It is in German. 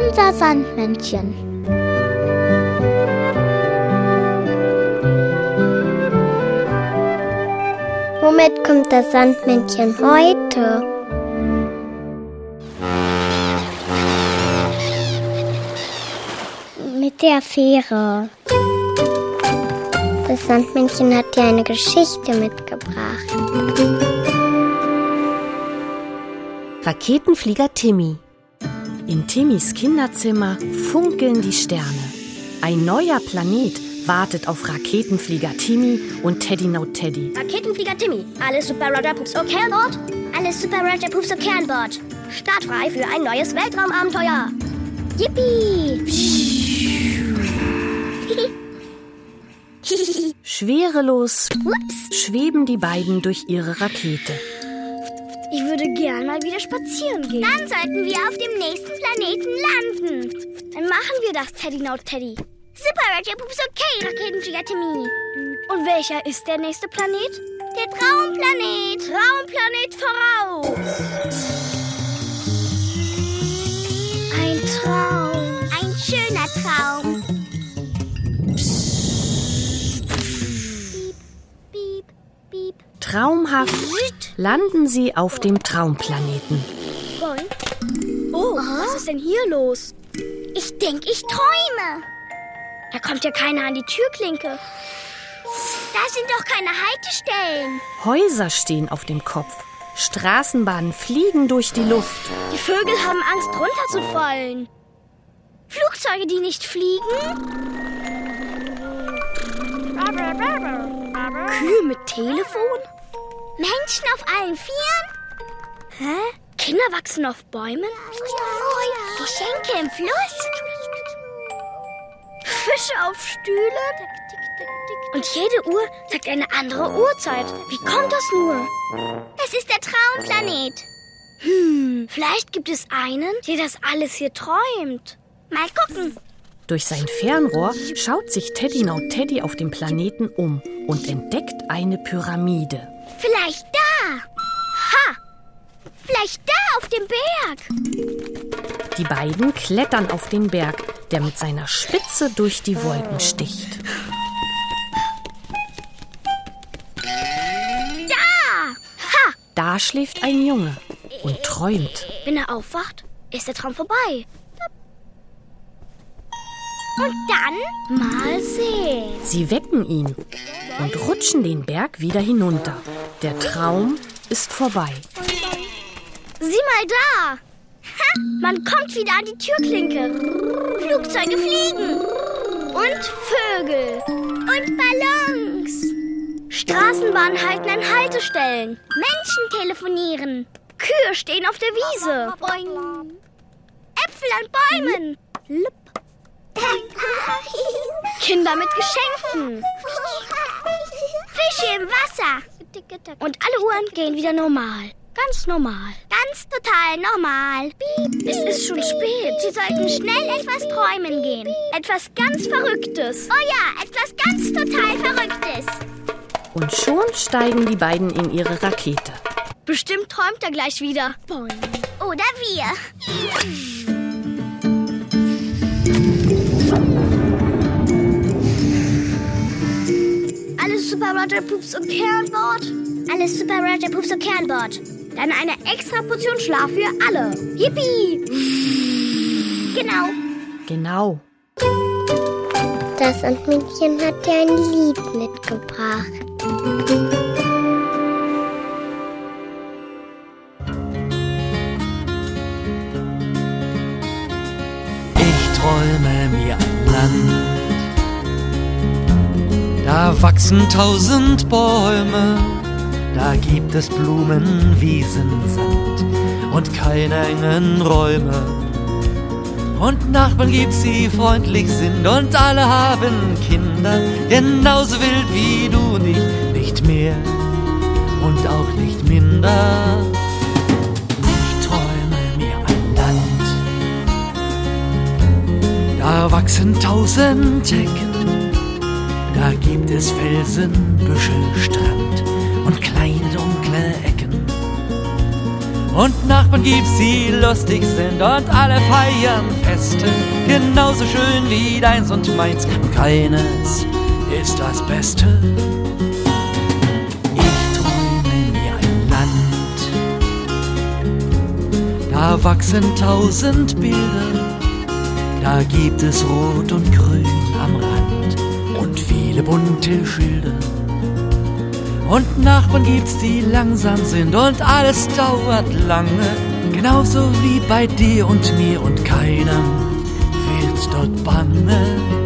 Unser Sandmännchen. Womit kommt das Sandmännchen heute? Mit der Fähre. Das Sandmännchen hat dir eine Geschichte mitgebracht. Raketenflieger Timmy. In Timmys Kinderzimmer funkeln die Sterne. Ein neuer Planet wartet auf Raketenflieger Timmy und Teddy No Teddy. Raketenflieger Timmy, alles Super Roger Pups okay an Bord? Alles Super Roger Pups okay an Bord. Startfrei für ein neues Weltraumabenteuer. Yippie! Schwerelos Ups. schweben die beiden durch ihre Rakete. Ich würde gern mal wieder spazieren gehen. Dann sollten wir auf dem nächsten Planeten landen. Dann machen wir das, Teddy No Teddy. Super Roger Pups okay, Raketenflieger Timmy. Und welcher ist der nächste Planet? Der Traumplanet. Traumplanet voraus. Ein Traum. Traumhaft landen sie auf dem Traumplaneten. Oh, was ist denn hier los? Ich denke, ich träume. Da kommt ja keiner an die Türklinke. Da sind doch keine Haltestellen. Häuser stehen auf dem Kopf. Straßenbahnen fliegen durch die Luft. Die Vögel haben Angst, runterzufallen. Flugzeuge, die nicht fliegen. Kühe mit Telefon. Menschen auf allen Vieren. Hä? Kinder wachsen auf Bäumen. Geschenke im Fluss. Fische auf Stühlen. Und jede Uhr sagt eine andere Uhrzeit. Wie kommt das nur? Es ist der Traumplanet. Hm, vielleicht gibt es einen, der das alles hier träumt. Mal gucken. Durch sein Fernrohr schaut sich Teddy No Teddy auf dem Planeten um und entdeckt eine Pyramide. Vielleicht da. Ha! Vielleicht da auf dem Berg. Die beiden klettern auf den Berg, der mit seiner Spitze durch die Wolken sticht. Da! Ha! Da schläft ein Junge und träumt. Wenn er aufwacht, ist der Traum vorbei. Und dann mal sehen. Sie wecken ihn und rutschen den Berg wieder hinunter. Der Traum ist vorbei. Sieh mal da. Ha, man kommt wieder an die Türklinke. Flugzeuge fliegen. Und Vögel. Und Ballons. Straßenbahnen halten an Haltestellen. Menschen telefonieren. Kühe stehen auf der Wiese. Boing. Äpfel an Bäumen. Lup. Kinder mit Geschenken. Fische im Wasser. Und alle Uhren gehen wieder normal. Ganz normal. Ganz total normal. Piep. Es ist schon spät. Sie sollten schnell etwas träumen gehen. Etwas ganz Verrücktes. Oh ja, etwas ganz total Verrücktes. Und schon steigen die beiden in ihre Rakete. Bestimmt träumt er gleich wieder. Oder wir. Roger Pups und Kernbord? Alles Super Roger Pups und Kernbord. Dann eine extra Portion Schlaf für alle. Yippie! Genau. Genau. Das Sandmännchen hat dir ein Lied mitgebracht. Da wachsen tausend Bäume, da gibt es Blumen, Wiesen, Sand und keine engen Räume. Und Nachbarn gibt's, die freundlich sind und alle haben Kinder, genauso wild wie du und ich, nicht mehr und auch nicht minder. Ich träume mir ein Land. Da wachsen tausend Hecken, da gibt es Felsen, Büsche, Strand und kleine dunkle Ecken. Und Nachbarn gibt's, die lustig sind und alle feiern Feste, genauso schön wie deins und meins. Und keines ist das Beste. Ich träume mir ein Land, da wachsen tausend Bilder, da gibt es Rot und Grün am Rand viele bunte Schilder. Und Nachbarn gibt's, die langsam sind und alles dauert lange. Genauso wie bei dir und mir und keinem wird's dort bange.